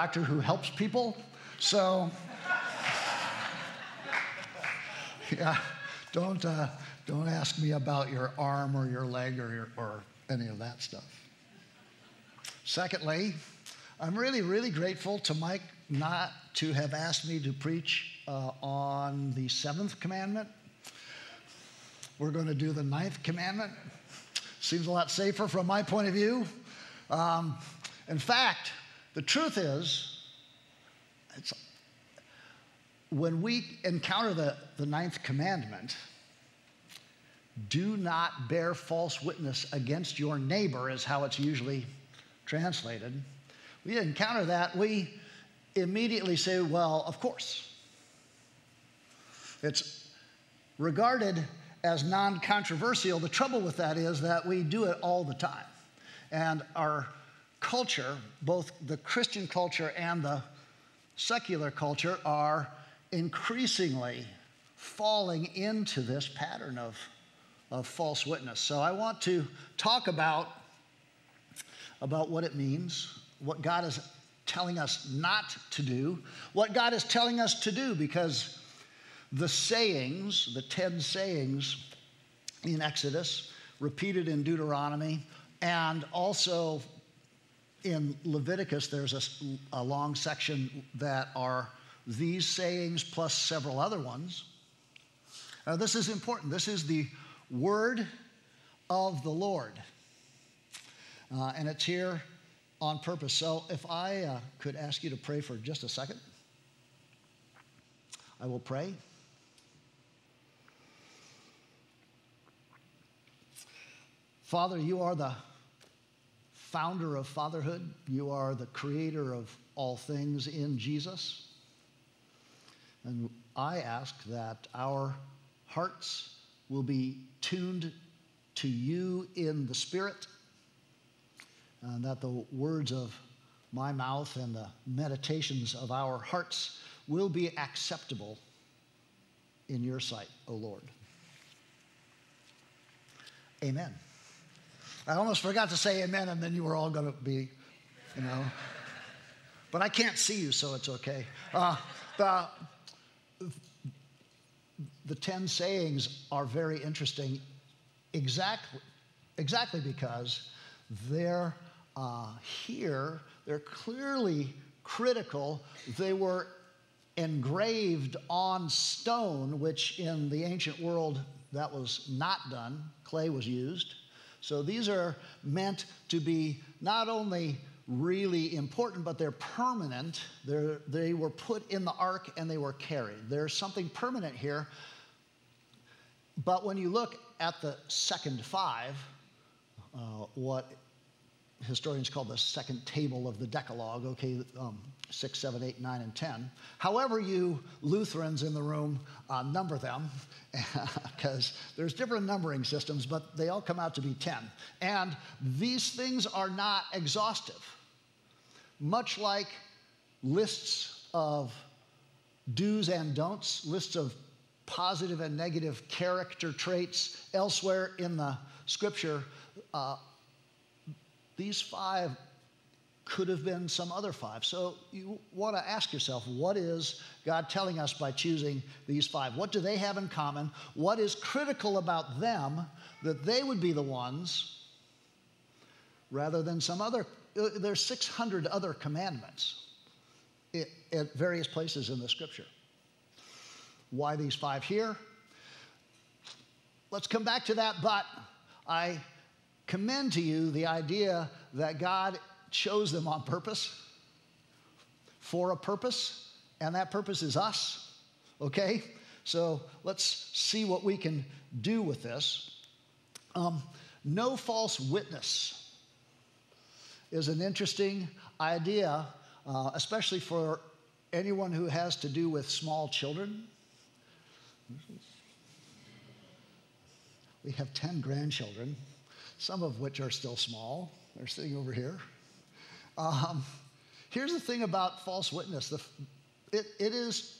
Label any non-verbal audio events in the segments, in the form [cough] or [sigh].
doctor who helps people. So, yeah, don't, uh, don't ask me about your arm or your leg or, your, or any of that stuff. Secondly, I'm really, really grateful to Mike not to have asked me to preach uh, on the seventh commandment. We're going to do the ninth commandment. Seems a lot safer from my point of view. Um, in fact, the truth is, when we encounter the, the ninth commandment, do not bear false witness against your neighbor, is how it's usually translated. We encounter that, we immediately say, well, of course. It's regarded as non controversial. The trouble with that is that we do it all the time. And our culture, both the Christian culture and the secular culture, are increasingly falling into this pattern of, of false witness. So I want to talk about, about what it means, what God is telling us not to do, what God is telling us to do, because the sayings, the 10 sayings in Exodus, repeated in Deuteronomy, and also in Leviticus, there's a, a, long section that are these sayings plus several other ones. Now, this is important. This is the word of the Lord. Uh, and it's here on purpose. So, if I uh, could ask you to pray for just a second, I will pray. Father, you are the founder of fatherhood. You are the creator of all things in Jesus. And I ask that our hearts will be tuned to you in the Spirit, and that the words of my mouth and the meditations of our hearts will be acceptable in your sight, O Lord. Amen. I almost forgot to say amen, and then you were all going to be, you know. But I can't see you, so it's okay. Uh, the, the 10 sayings are very interesting exactly, exactly because they're uh, here, they're clearly critical. They were engraved on stone, which in the ancient world that was not done, clay was used. So these are meant to be not only really important, but they're permanent. They're, they were put in the ark and they were carried. There's something permanent here. But when you look at the second five, uh, what historians call the second table of the Decalogue, okay, um, six, seven, eight, nine, and 10. However, you Lutherans in the room uh, number them, [laughs] because there's different numbering systems, but they all come out to be 10. And these things are not exhaustive. Much like lists of do's and don'ts, lists of positive and negative character traits elsewhere in the scripture, uh, these five could have been some other five. So you want to ask yourself, what is God telling us by choosing these five? What do they have in common? What is critical about them that they would be the ones rather than some other? Uh, there's 600 other commandments at various places in the scripture. Why these five here? Let's come back to that, but I commend to you the idea that God chose them on purpose for a purpose, and that purpose is us. Okay? So let's see what we can do with this. Um, no false witness is an interesting idea, uh, especially for anyone who has to do with small children. We have 10 grandchildren, some of which are still small. They're sitting over here. Um, here's the thing about false witness the, it, it is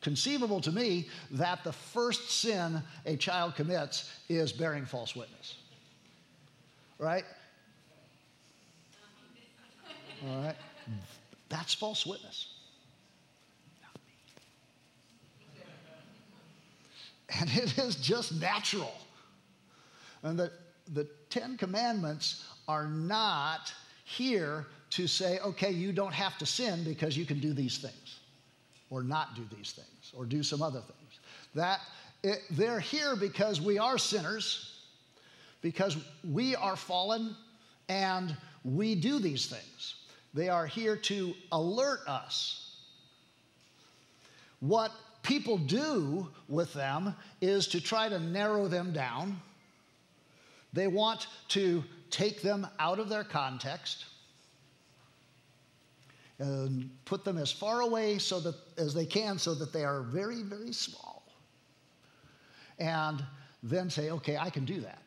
conceivable to me that the first sin a child commits is bearing false witness. Right? All right. That's false witness. And it is just natural. And the, the Ten Commandments are not here to say, okay, you don't have to sin because you can do these things, or not do these things, or do some other things. That it, they're here because we are sinners, because we are fallen, and we do these things. They are here to alert us. What people do with them is to try to narrow them down. They want to take them out of their context and put them as far away so that as they can so that they are very very small. And then say okay i can do that.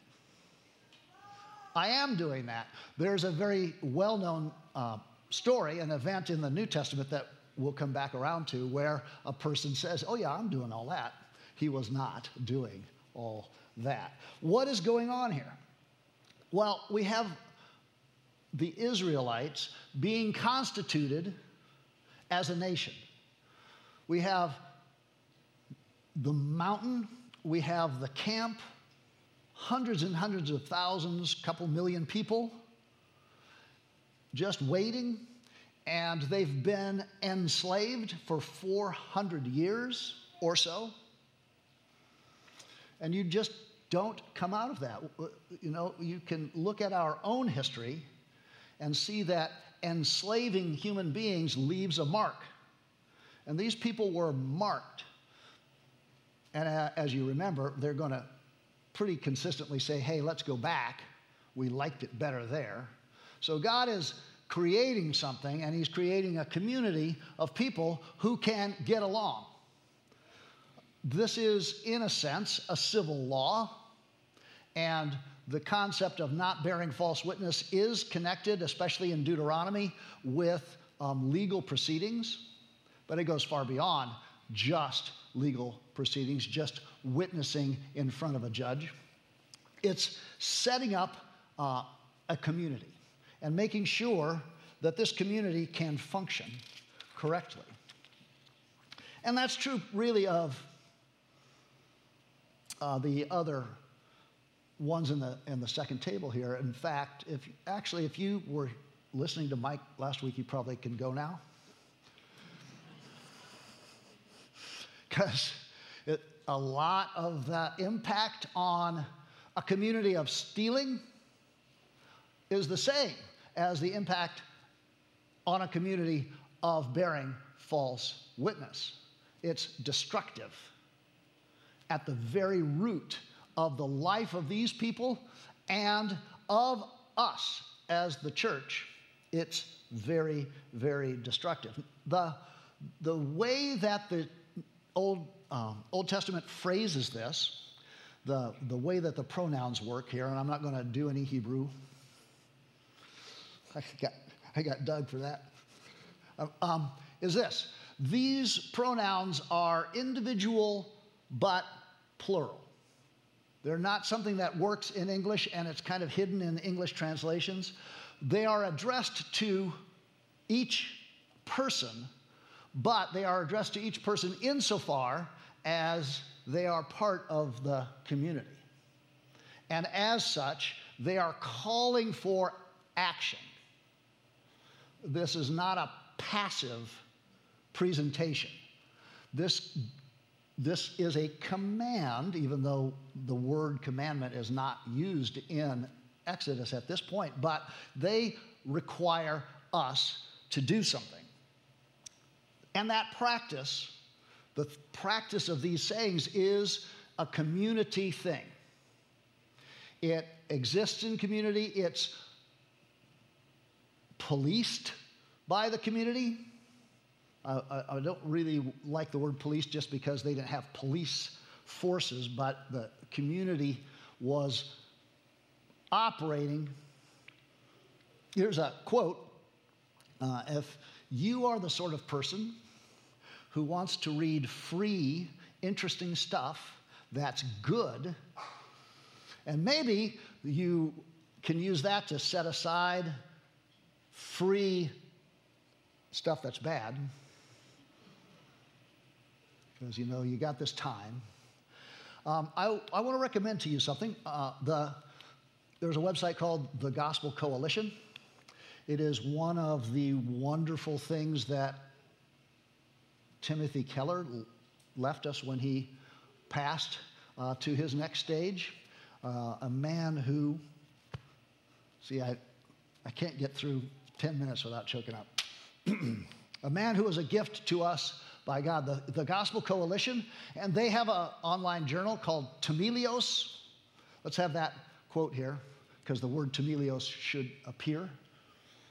I am doing that. There's a very well-known uh, story an event in the new testament that we'll come back around to where a person says oh yeah i'm doing all that. He was not doing all that what is going on here well we have the Israelites being constituted as a nation. We have the mountain, we have the camp, hundreds and hundreds of thousands, couple million people just waiting, and they've been enslaved for 400 years or so. And you just don't come out of that. You know, you can look at our own history and see that enslaving human beings leaves a mark. And these people were marked. And uh, as you remember, they're going to pretty consistently say, hey, let's go back. We liked it better there. So God is creating something, and He's creating a community of people who can get along. This is, in a sense, a civil law. And the concept of not bearing false witness is connected, especially in Deuteronomy, with um, legal proceedings, but it goes far beyond just legal proceedings, just witnessing in front of a judge. It's setting up uh, a community and making sure that this community can function correctly. And that's true, really, of uh, the other ones in the, in the second table here. In fact, if actually, if you were listening to Mike last week, you probably can go now. Because a lot of the impact on a community of stealing is the same as the impact on a community of bearing false witness. It's destructive at the very root of the life of these people and of us as the church, it's very, very destructive. The, the way that the Old, um, Old Testament phrases this, the, the way that the pronouns work here, and I'm not going to do any Hebrew. I got, I got Doug for that. Um, is this these pronouns are individual but plural. They're not something that works in English and it's kind of hidden in English translations. They are addressed to each person, but they are addressed to each person insofar as they are part of the community. And as such, they are calling for action. This is not a passive presentation. This this is a command, even though the word commandment is not used in Exodus at this point, but they require us to do something. And that practice, the practice of these sayings, is a community thing. It exists in community, it's policed by the community, I, I don't really like the word police just because they didn't have police forces, but the community was operating. Here's a quote uh, If you are the sort of person who wants to read free, interesting stuff that's good, and maybe you can use that to set aside free stuff that's bad, because you know you got this time. Um, I, I want to recommend to you something. Uh, the, there's a website called the Gospel Coalition. It is one of the wonderful things that Timothy Keller left us when he passed uh, to his next stage. Uh, a man who, see, I, I can't get through 10 minutes without choking up. [clears throat] a man who was a gift to us by God, the, the Gospel Coalition, and they have an online journal called Themelios. Let's have that quote here, because the word Themelios should appear.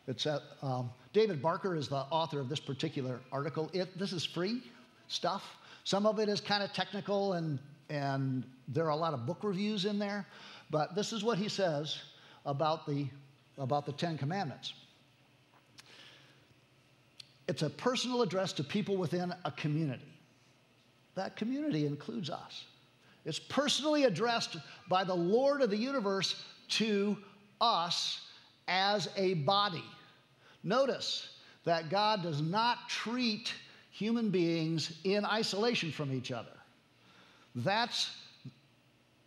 It's at, um, David Barker is the author of this particular article. It, this is free stuff. Some of it is kind of technical, and, and there are a lot of book reviews in there. But this is what he says about the, about the Ten Commandments. It's a personal address to people within a community. That community includes us. It's personally addressed by the Lord of the universe to us as a body. Notice that God does not treat human beings in isolation from each other. That's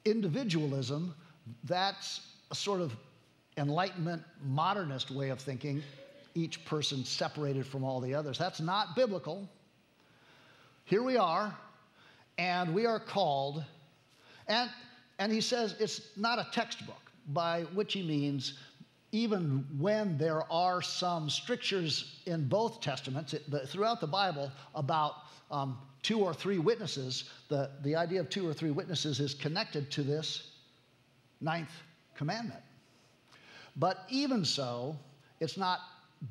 individualism. That's a sort of Enlightenment modernist way of thinking, each person separated from all the others. That's not biblical. Here we are, and we are called, and, and he says it's not a textbook, by which he means even when there are some strictures in both testaments, it, the, throughout the Bible, about um, two or three witnesses, the, the idea of two or three witnesses is connected to this ninth commandment. But even so, it's not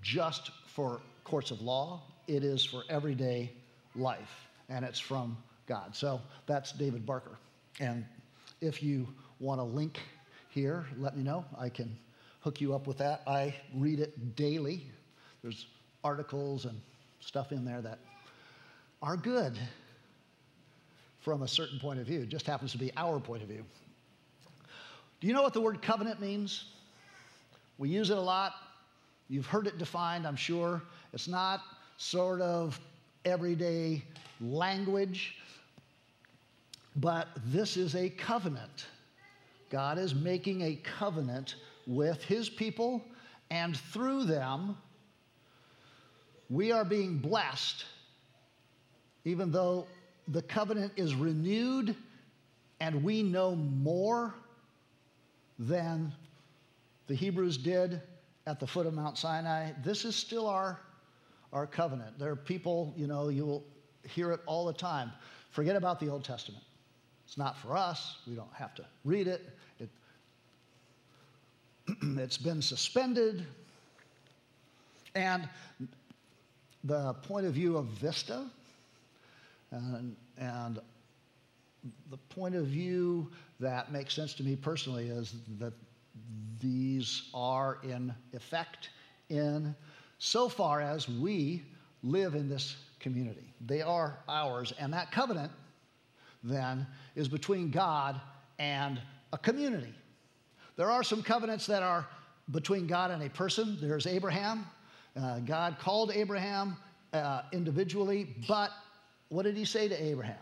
just for courts of law, it is for everyday life, and it's from God. So that's David Barker. And if you want a link here, let me know. I can hook you up with that. I read it daily. There's articles and stuff in there that are good from a certain point of view. It just happens to be our point of view. Do you know what the word covenant means? We use it a lot. You've heard it defined, I'm sure. It's not sort of everyday language, but this is a covenant. God is making a covenant with his people, and through them, we are being blessed, even though the covenant is renewed and we know more than the Hebrews did at the foot of Mount Sinai. This is still our, our covenant. There are people, you know, you will hear it all the time. Forget about the Old Testament. It's not for us. We don't have to read it. [clears throat] it's been suspended. And the point of view of Vista and, and the point of view that makes sense to me personally is that these are in effect in so far as we live in this community. They are ours, and that covenant then is between God and a community. There are some covenants that are between God and a person. There's Abraham. Uh, God called Abraham uh, individually, but what did he say to Abraham?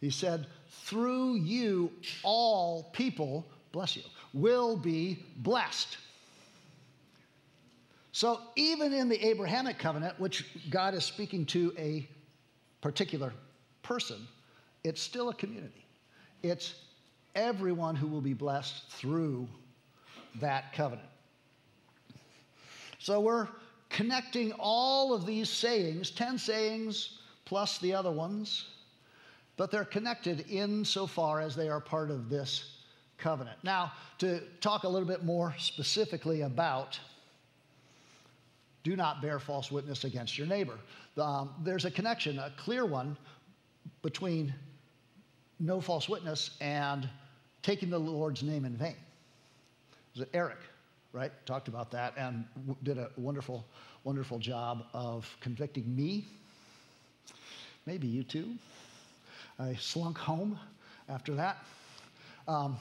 He said, Through you, all people, bless you, will be blessed. So, even in the Abrahamic covenant, which God is speaking to a particular person, it's still a community. It's everyone who will be blessed through that covenant. So we're connecting all of these sayings, 10 sayings plus the other ones, but they're connected insofar as they are part of this covenant. Now, to talk a little bit more specifically about do not bear false witness against your neighbor. Um, there's a connection, a clear one, between no false witness and taking the Lord's name in vain. Was it Eric, right? Talked about that and w- did a wonderful, wonderful job of convicting me. Maybe you too. I slunk home after that. Um,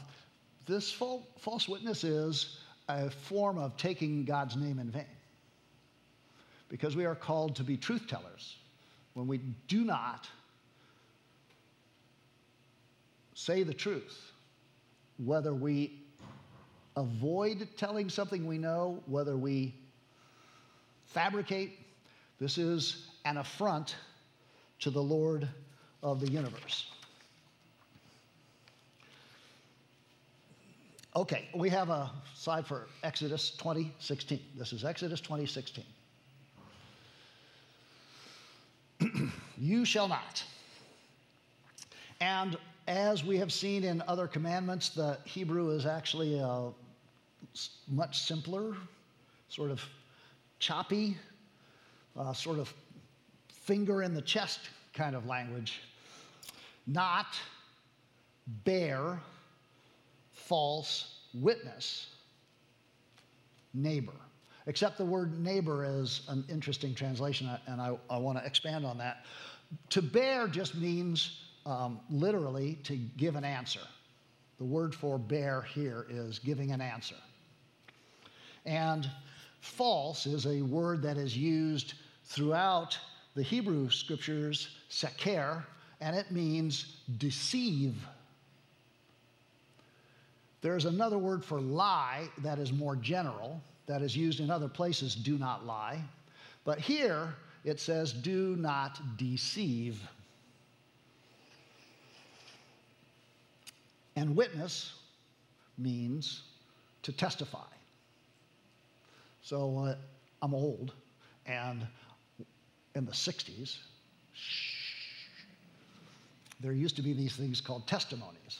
this false witness is a form of taking God's name in vain. because we are called to be truth tellers. When we do not say the truth, whether we avoid telling something we know, whether we fabricate, this is an affront to the Lord of the universe. Okay, we have a slide for Exodus 2016. This is Exodus 2016. [clears throat] you shall not. And as we have seen in other commandments, the Hebrew is actually a much simpler, sort of choppy, uh, sort of finger in the chest kind of language. Not bear false witness neighbor. Except the word neighbor is an interesting translation, and I, I want to expand on that. To bear just means um, literally to give an answer. The word for bear here is giving an answer. And false is a word that is used throughout the Hebrew scriptures, seker, and it means deceive. There's another word for lie that is more general, that is used in other places, do not lie. But here it says, do not deceive. And witness means to testify. So uh, I'm old, and in the 60s, there used to be these things called testimonies.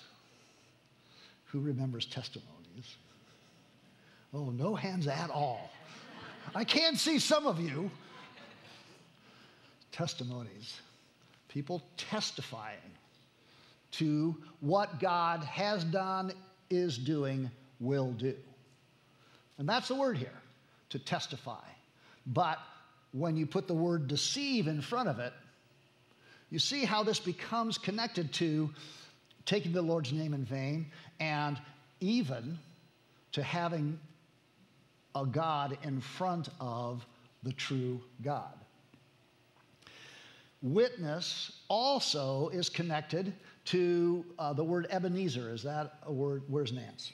Who remembers testimonies? Oh, no hands at all. I can see some of you. Testimonies. People testifying to what God has done, is doing, will do. And that's the word here, to testify. But when you put the word deceive in front of it, you see how this becomes connected to taking the Lord's name in vain and even to having a God in front of the true God. Witness also is connected to uh, the word Ebenezer. Is that a word? Where's Nance?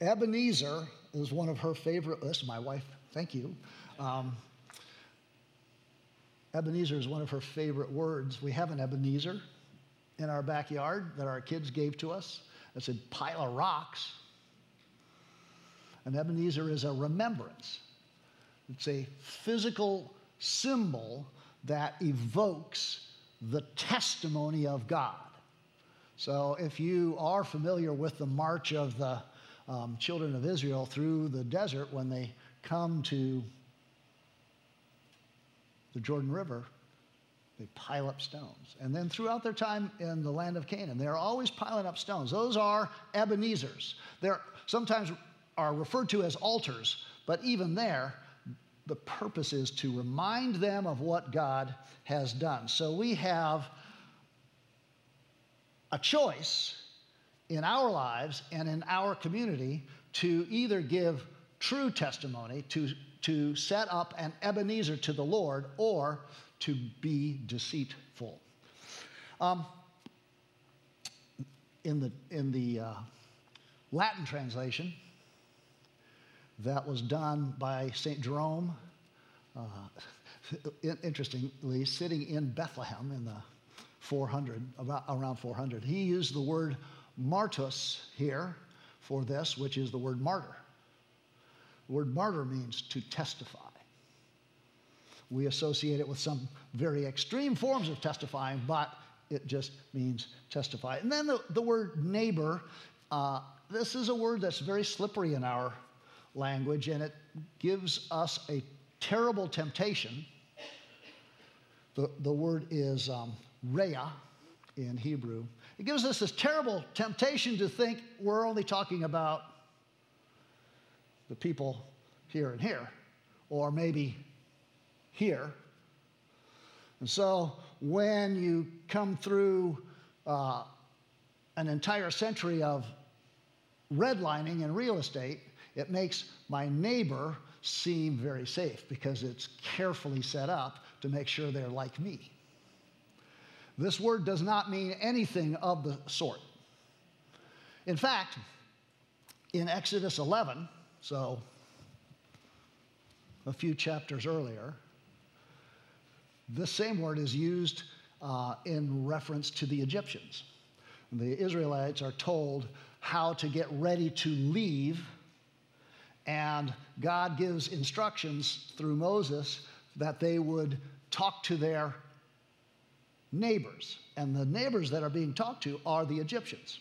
Ebenezer is one of her favorite lists. My wife, thank you. Um, Ebenezer is one of her favorite words. We have an Ebenezer in our backyard that our kids gave to us. It's a pile of rocks. An Ebenezer is a remembrance, it's a physical symbol that evokes the testimony of God. So, if you are familiar with the march of the um, children of Israel through the desert when they come to the Jordan River, they pile up stones. And then throughout their time in the land of Canaan, they're always piling up stones. Those are Ebenezers. They're sometimes are referred to as altars, but even there, the purpose is to remind them of what God has done. So we have a choice in our lives and in our community to either give true testimony, to, to set up an Ebenezer to the Lord, or to be deceitful. Um, in the, in the uh, Latin translation, that was done by St. Jerome, uh, [laughs] interestingly, sitting in Bethlehem in the 400, about around 400. He used the word martus here for this, which is the word martyr. The word martyr means to testify. We associate it with some very extreme forms of testifying, but it just means testify. And then the, the word neighbor, uh, this is a word that's very slippery in our language, and it gives us a terrible temptation. The, the word is um, rhea in Hebrew. It gives us this terrible temptation to think we're only talking about the people here and here, or maybe here. And so when you come through uh, an entire century of redlining in real estate, it makes my neighbor seem very safe because it's carefully set up to make sure they're like me. This word does not mean anything of the sort. In fact, in Exodus 11, so a few chapters earlier, this same word is used uh, in reference to the Egyptians. The Israelites are told how to get ready to leave, and God gives instructions through Moses that they would talk to their neighbors. And the neighbors that are being talked to are the Egyptians.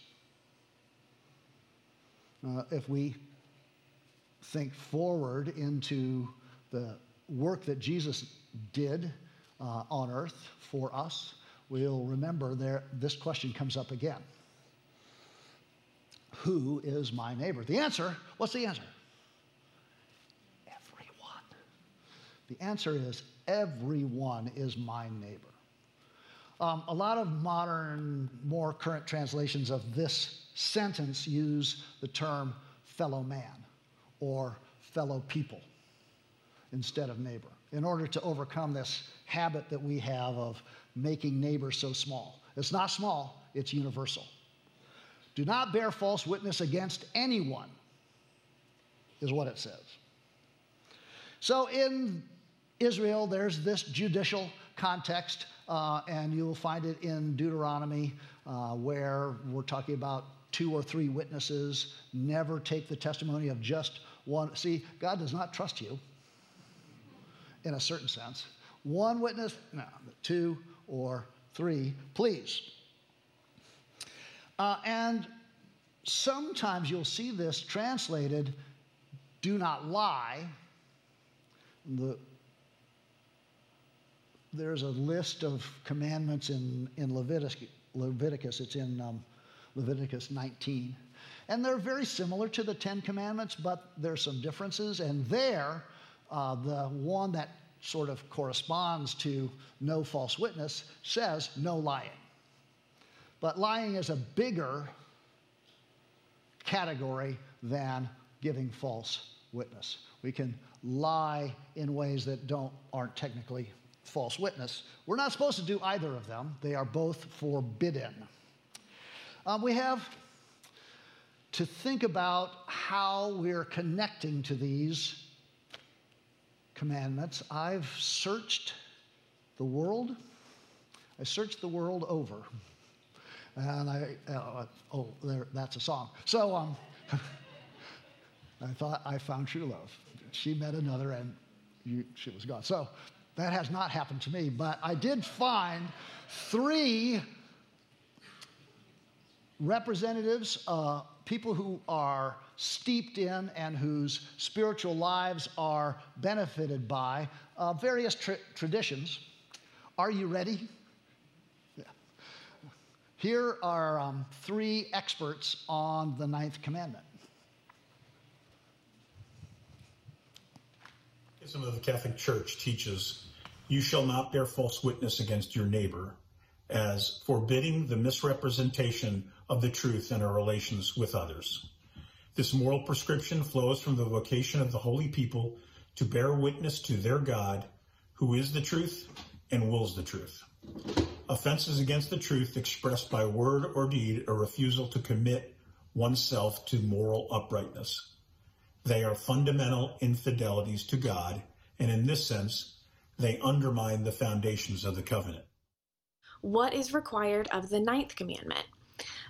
Uh, if we think forward into the work that Jesus did uh, on earth for us, we'll remember there, this question comes up again Who is my neighbor? The answer what's the answer? Everyone. The answer is everyone is my neighbor. Um, a lot of modern, more current translations of this sentence use the term fellow man or fellow people instead of neighbor in order to overcome this habit that we have of making neighbors so small. It's not small, it's universal. Do not bear false witness against anyone, is what it says. So in Israel, there's this judicial context uh, and you'll find it in Deuteronomy, uh, where we're talking about two or three witnesses. Never take the testimony of just one. See, God does not trust you in a certain sense. One witness, no, two or three, please. Uh, and sometimes you'll see this translated do not lie. The there's a list of commandments in, in Leviticus, Leviticus. It's in um, Leviticus 19. And they're very similar to the Ten Commandments, but there's some differences. And there, uh, the one that sort of corresponds to no false witness says no lying. But lying is a bigger category than giving false witness. We can lie in ways that don't aren't technically false witness. We're not supposed to do either of them, they are both forbidden. Um, we have to think about how we're connecting to these commandments. I've searched the world, I searched the world over. And I, uh, oh, there, that's a song. So um, [laughs] I thought I found true love. She met another and you, she was gone. So that has not happened to me, but I did find three representatives, uh, people who are steeped in and whose spiritual lives are benefited by uh, various tra- traditions. Are you ready? Yeah. Here are um, three experts on the ninth commandment. Some of the Catholic Church teaches you shall not bear false witness against your neighbor as forbidding the misrepresentation of the truth in our relations with others. This moral prescription flows from the vocation of the holy people to bear witness to their God, who is the truth and wills the truth. Offenses against the truth expressed by word or deed a refusal to commit oneself to moral uprightness. They are fundamental infidelities to God, and in this sense, they undermine the foundations of the covenant. What is required of the ninth commandment?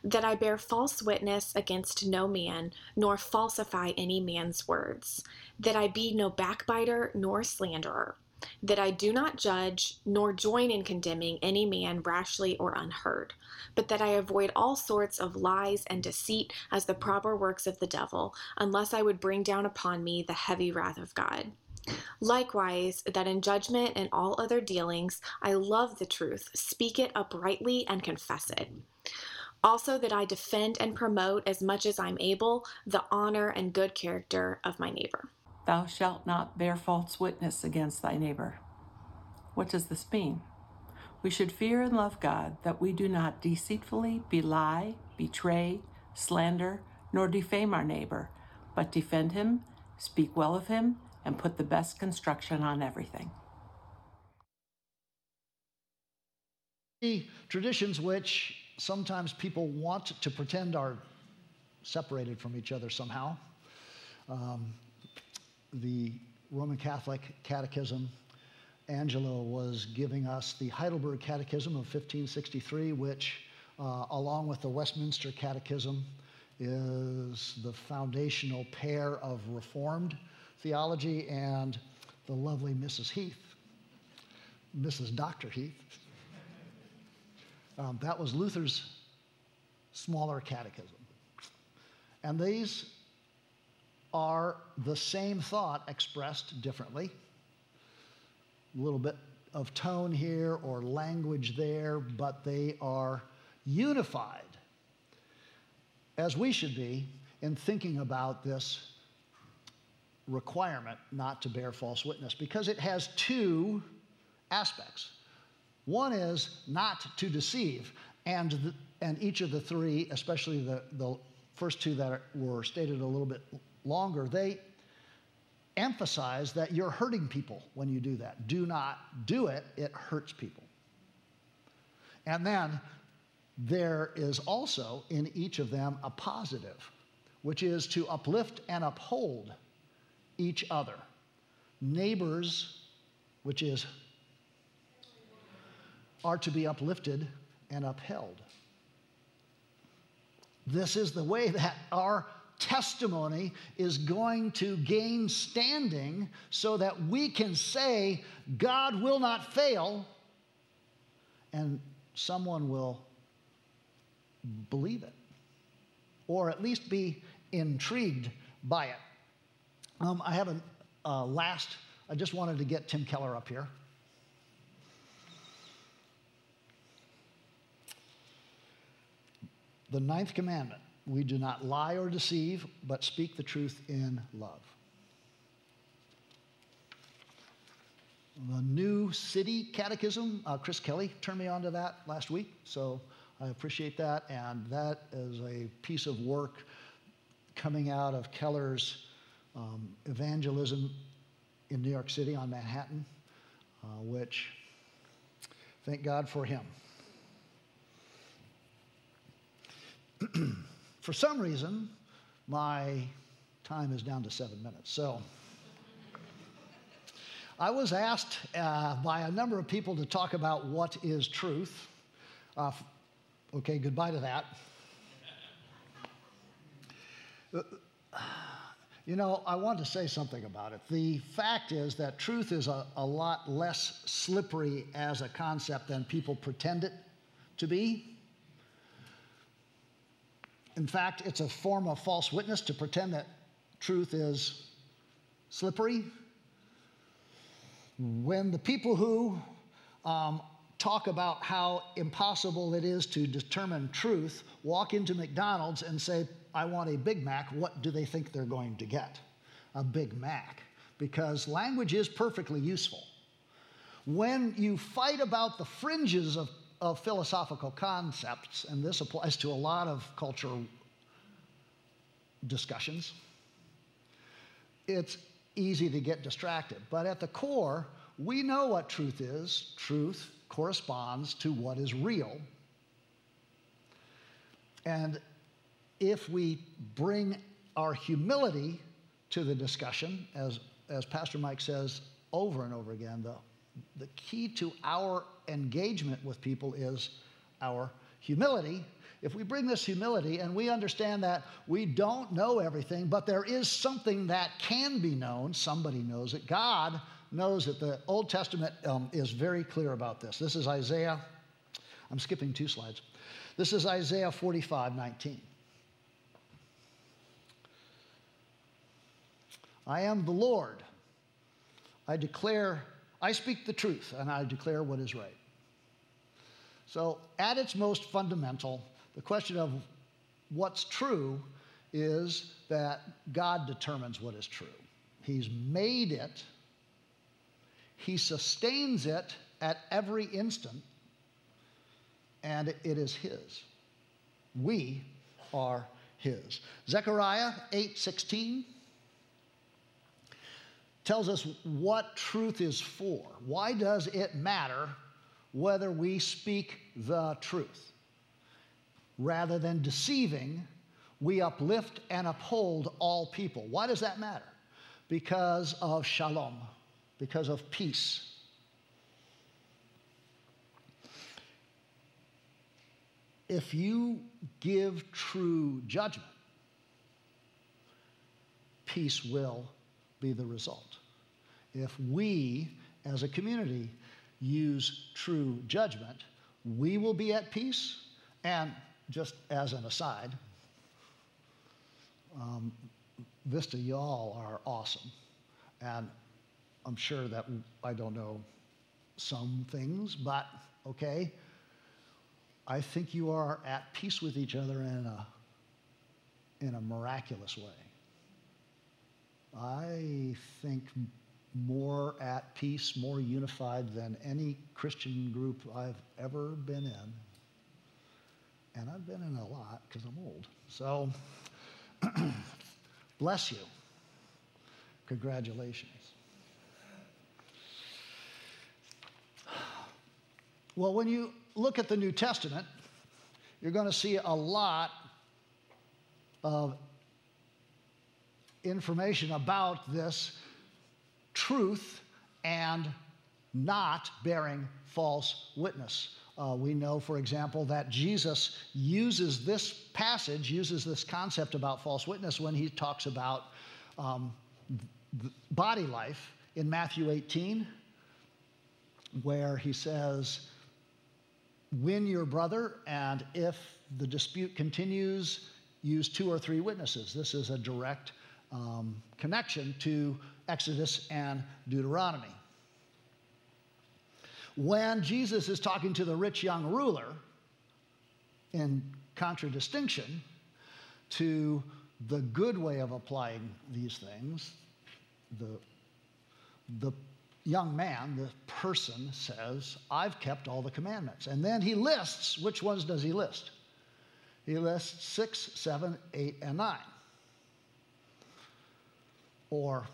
That I bear false witness against no man, nor falsify any man's words. That I be no backbiter nor slanderer. That I do not judge, nor join in condemning any man rashly or unheard, but that I avoid all sorts of lies and deceit as the proper works of the devil, unless I would bring down upon me the heavy wrath of God. Likewise, that in judgment and all other dealings I love the truth, speak it uprightly, and confess it. Also, that I defend and promote as much as I'm able the honor and good character of my neighbor. Thou shalt not bear false witness against thy neighbor. What does this mean? We should fear and love God that we do not deceitfully belie, betray, slander, nor defame our neighbor but defend him, speak well of him, and put the best construction on everything. Traditions which sometimes people want to pretend are separated from each other somehow. Um, the Roman Catholic Catechism, Angelo was giving us the Heidelberg Catechism of 1563, which, uh, along with the Westminster Catechism, is the foundational pair of Reformed theology and the lovely Mrs. Heath, Mrs. Dr. Heath. Um, that was Luther's smaller catechism. And these are the same thought expressed differently. A little bit of tone here or language there, but they are unified, as we should be in thinking about this requirement not to bear false witness, because it has two aspects. One is not to deceive, and, the, and each of the three, especially the, the first two that were stated a little bit longer, they emphasize that you're hurting people when you do that. Do not do it, it hurts people. And then there is also in each of them a positive, which is to uplift and uphold each other. Neighbors, which is are to be uplifted and upheld. This is the way that our testimony is going to gain standing so that we can say, God will not fail, and someone will believe it, or at least be intrigued by it. Um, I have a uh, last, I just wanted to get Tim Keller up here. The ninth commandment we do not lie or deceive, but speak the truth in love. The New City Catechism, uh, Chris Kelly turned me on to that last week, so I appreciate that. And that is a piece of work coming out of Keller's um, evangelism in New York City on Manhattan, uh, which thank God for him. [clears throat] For some reason, my time is down to seven minutes. So I was asked uh, by a number of people to talk about what is truth. Uh, okay, goodbye to that. You know, I want to say something about it. The fact is that truth is a, a lot less slippery as a concept than people pretend it to be. In fact, it's a form of false witness to pretend that truth is slippery. When the people who um, talk about how impossible it is to determine truth walk into McDonald's and say, I want a Big Mac, what do they think they're going to get? A Big Mac. Because language is perfectly useful. When you fight about the fringes of of philosophical concepts, and this applies to a lot of cultural discussions, it's easy to get distracted. But at the core, we know what truth is. Truth corresponds to what is real. And if we bring our humility to the discussion, as, as Pastor Mike says over and over again, the, the key to our engagement with people is our humility. If we bring this humility and we understand that we don't know everything, but there is something that can be known, somebody knows it. God knows it. The Old Testament um, is very clear about this. This is Isaiah. I'm skipping two slides. This is Isaiah 45 19. I am the Lord. I declare I speak the truth and I declare what is right. So, at its most fundamental, the question of what's true is that God determines what is true. He's made it, He sustains it at every instant, and it is His. We are his. Zechariah 8:16 tells us what truth is for. Why does it matter whether we speak the truth? Rather than deceiving, we uplift and uphold all people. Why does that matter? Because of shalom, because of peace. If you give true judgment, peace will be the result. If we, as a community, use true judgment, we will be at peace. And just as an aside, um, Vista, y'all are awesome. And I'm sure that I don't know some things, but okay. I think you are at peace with each other in a, in a miraculous way. I think more at peace, more unified than any Christian group I've ever been in. And I've been in a lot because I'm old. So, [clears throat] bless you. Congratulations. Well, when you look at the New Testament, you're going to see a lot of information about this truth and not bearing false witness. Uh, we know, for example, that Jesus uses this passage, uses this concept about false witness when he talks about um, body life in Matthew 18, where he says, Win your brother, and if the dispute continues, use two or three witnesses. This is a direct um, connection to Exodus and Deuteronomy when Jesus is talking to the rich young ruler, in contradistinction to the good way of applying these things, the, the young man, the person says, I've kept all the commandments. And then he lists, which ones does he list? He lists six, seven, eight, and nine. Or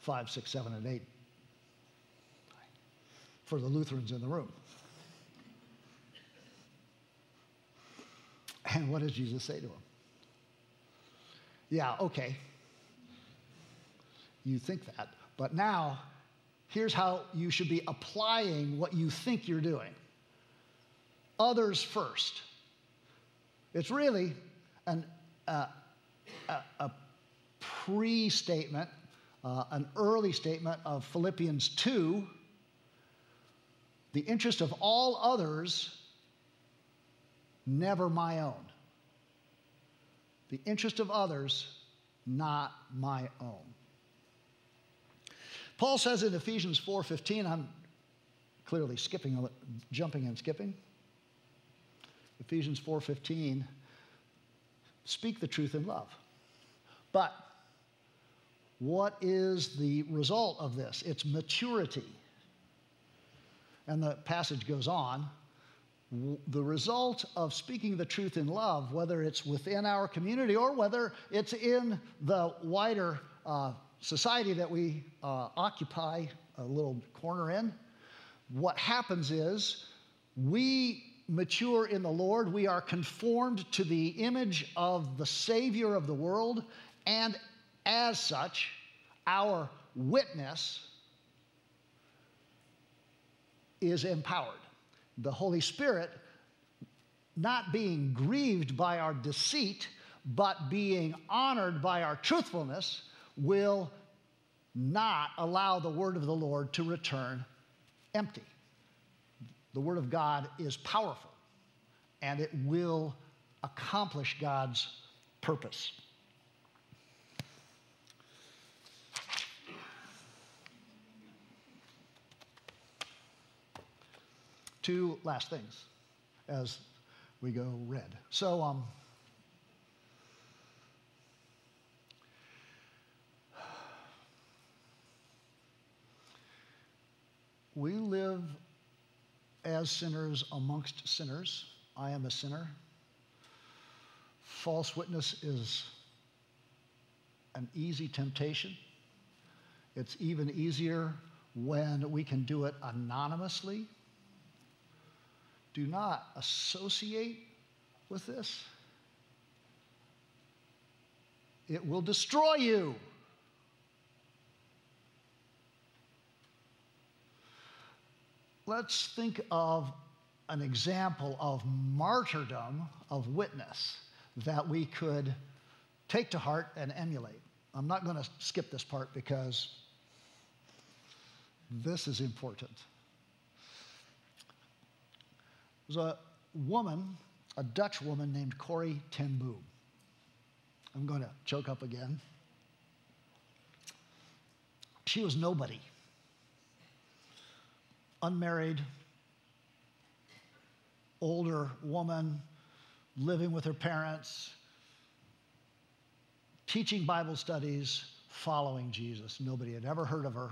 five, six, seven, and eight for the Lutherans in the room. And what does Jesus say to him? Yeah, okay. You think that. But now, here's how you should be applying what you think you're doing others first. It's really an, uh, a, a pre statement, uh, an early statement of Philippians 2 the interest of all others, never my own. The interest of others, not my own. Paul says in Ephesians 4:15, I'm clearly skipping jumping and skipping. Ephesians 4:15 speak the truth in love. But what is the result of this? It's maturity. And the passage goes on. The result of speaking the truth in love, whether it's within our community or whether it's in the wider uh, society that we uh, occupy a little corner in, what happens is we mature in the Lord. We are conformed to the image of the Savior of the world, and as such, our witness is empowered. The Holy Spirit, not being grieved by our deceit, but being honored by our truthfulness, will not allow the word of the Lord to return empty. The word of God is powerful and it will accomplish God's purpose. Two last things as we go red. So, um, we live as sinners amongst sinners. I am a sinner. false witness is an easy temptation. It's even easier when we can do it anonymously. Do not associate with this. It will destroy you. Let's think of an example of martyrdom of witness that we could take to heart and emulate. I'm not going to skip this part because this is important. There's a woman, a Dutch woman named Corrie ten Boom. I'm going to choke up again. She was nobody. Unmarried, older woman, living with her parents, teaching Bible studies, following Jesus. Nobody had ever heard of her.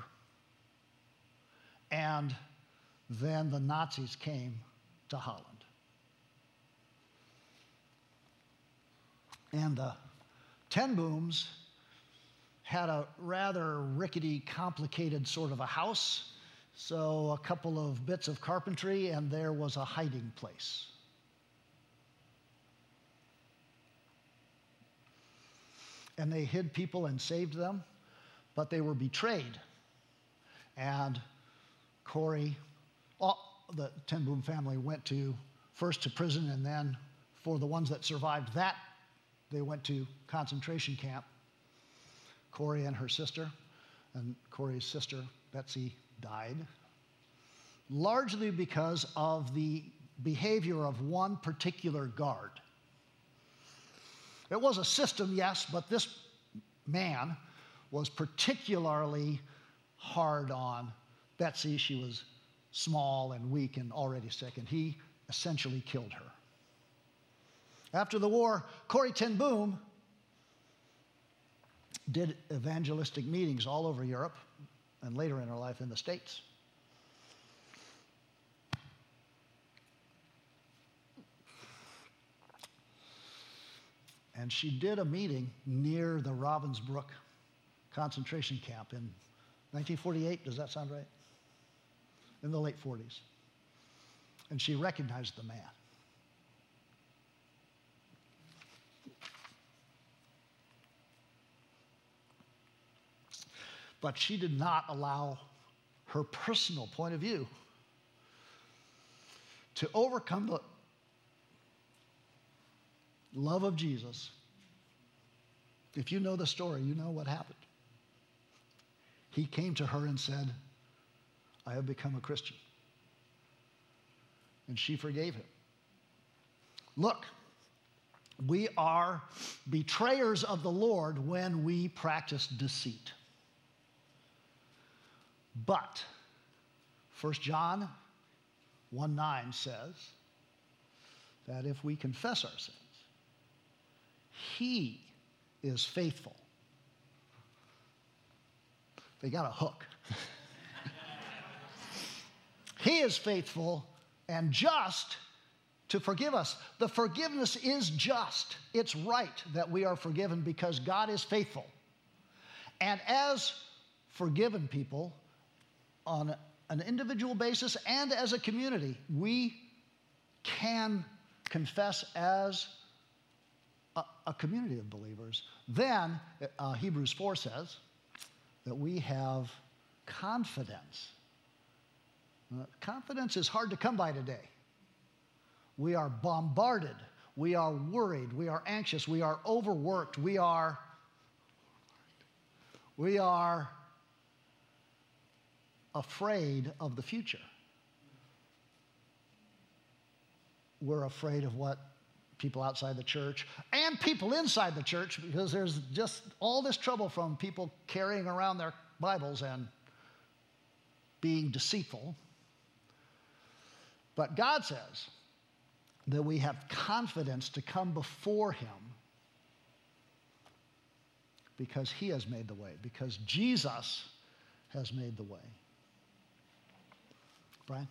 And then the Nazis came to Holland. And the Ten Booms had a rather rickety, complicated sort of a house. So, a couple of bits of carpentry, and there was a hiding place. And they hid people and saved them, but they were betrayed. And Corrie, all, the Ten Boom family went to first to prison, and then for the ones that survived that, they went to concentration camp. Corrie and her sister, and Corrie's sister, Betsie, died, largely because of the behavior of one particular guard. It was a system, yes, but this man was particularly hard on Betsie. She was small and weak and already sick, and he essentially killed her. After the war, Corrie ten Boom did evangelistic meetings all over Europe and later in her life in the States. And she did a meeting near the Ravensbrück concentration camp in 1948. Does that sound right? In the late 40s. And she recognized the man. But she did not allow her personal point of view to overcome the love of Jesus. If you know the story, you know what happened. He came to her and said, I have become a Christian. And she forgave him. Look, we are betrayers of the Lord when we practice deceit. But 1 John 1 9 says that if we confess our sins, he is faithful. They got a hook. [laughs] he is faithful and just to forgive us. The forgiveness is just. It's right that we are forgiven because God is faithful. And as forgiven people, on an individual basis and as a community, we can confess as a, a community of believers. Then uh, Hebrews 4 says that we have confidence. Confidence is hard to come by today. We are bombarded. We are worried. We are anxious. We are overworked. We are, we are afraid of the future. We're afraid of what people outside the church and people inside the church because there's just all this trouble from people carrying around their Bibles and being deceitful. But God says that we have confidence to come before Him because He has made the way, because Jesus has made the way. Brian?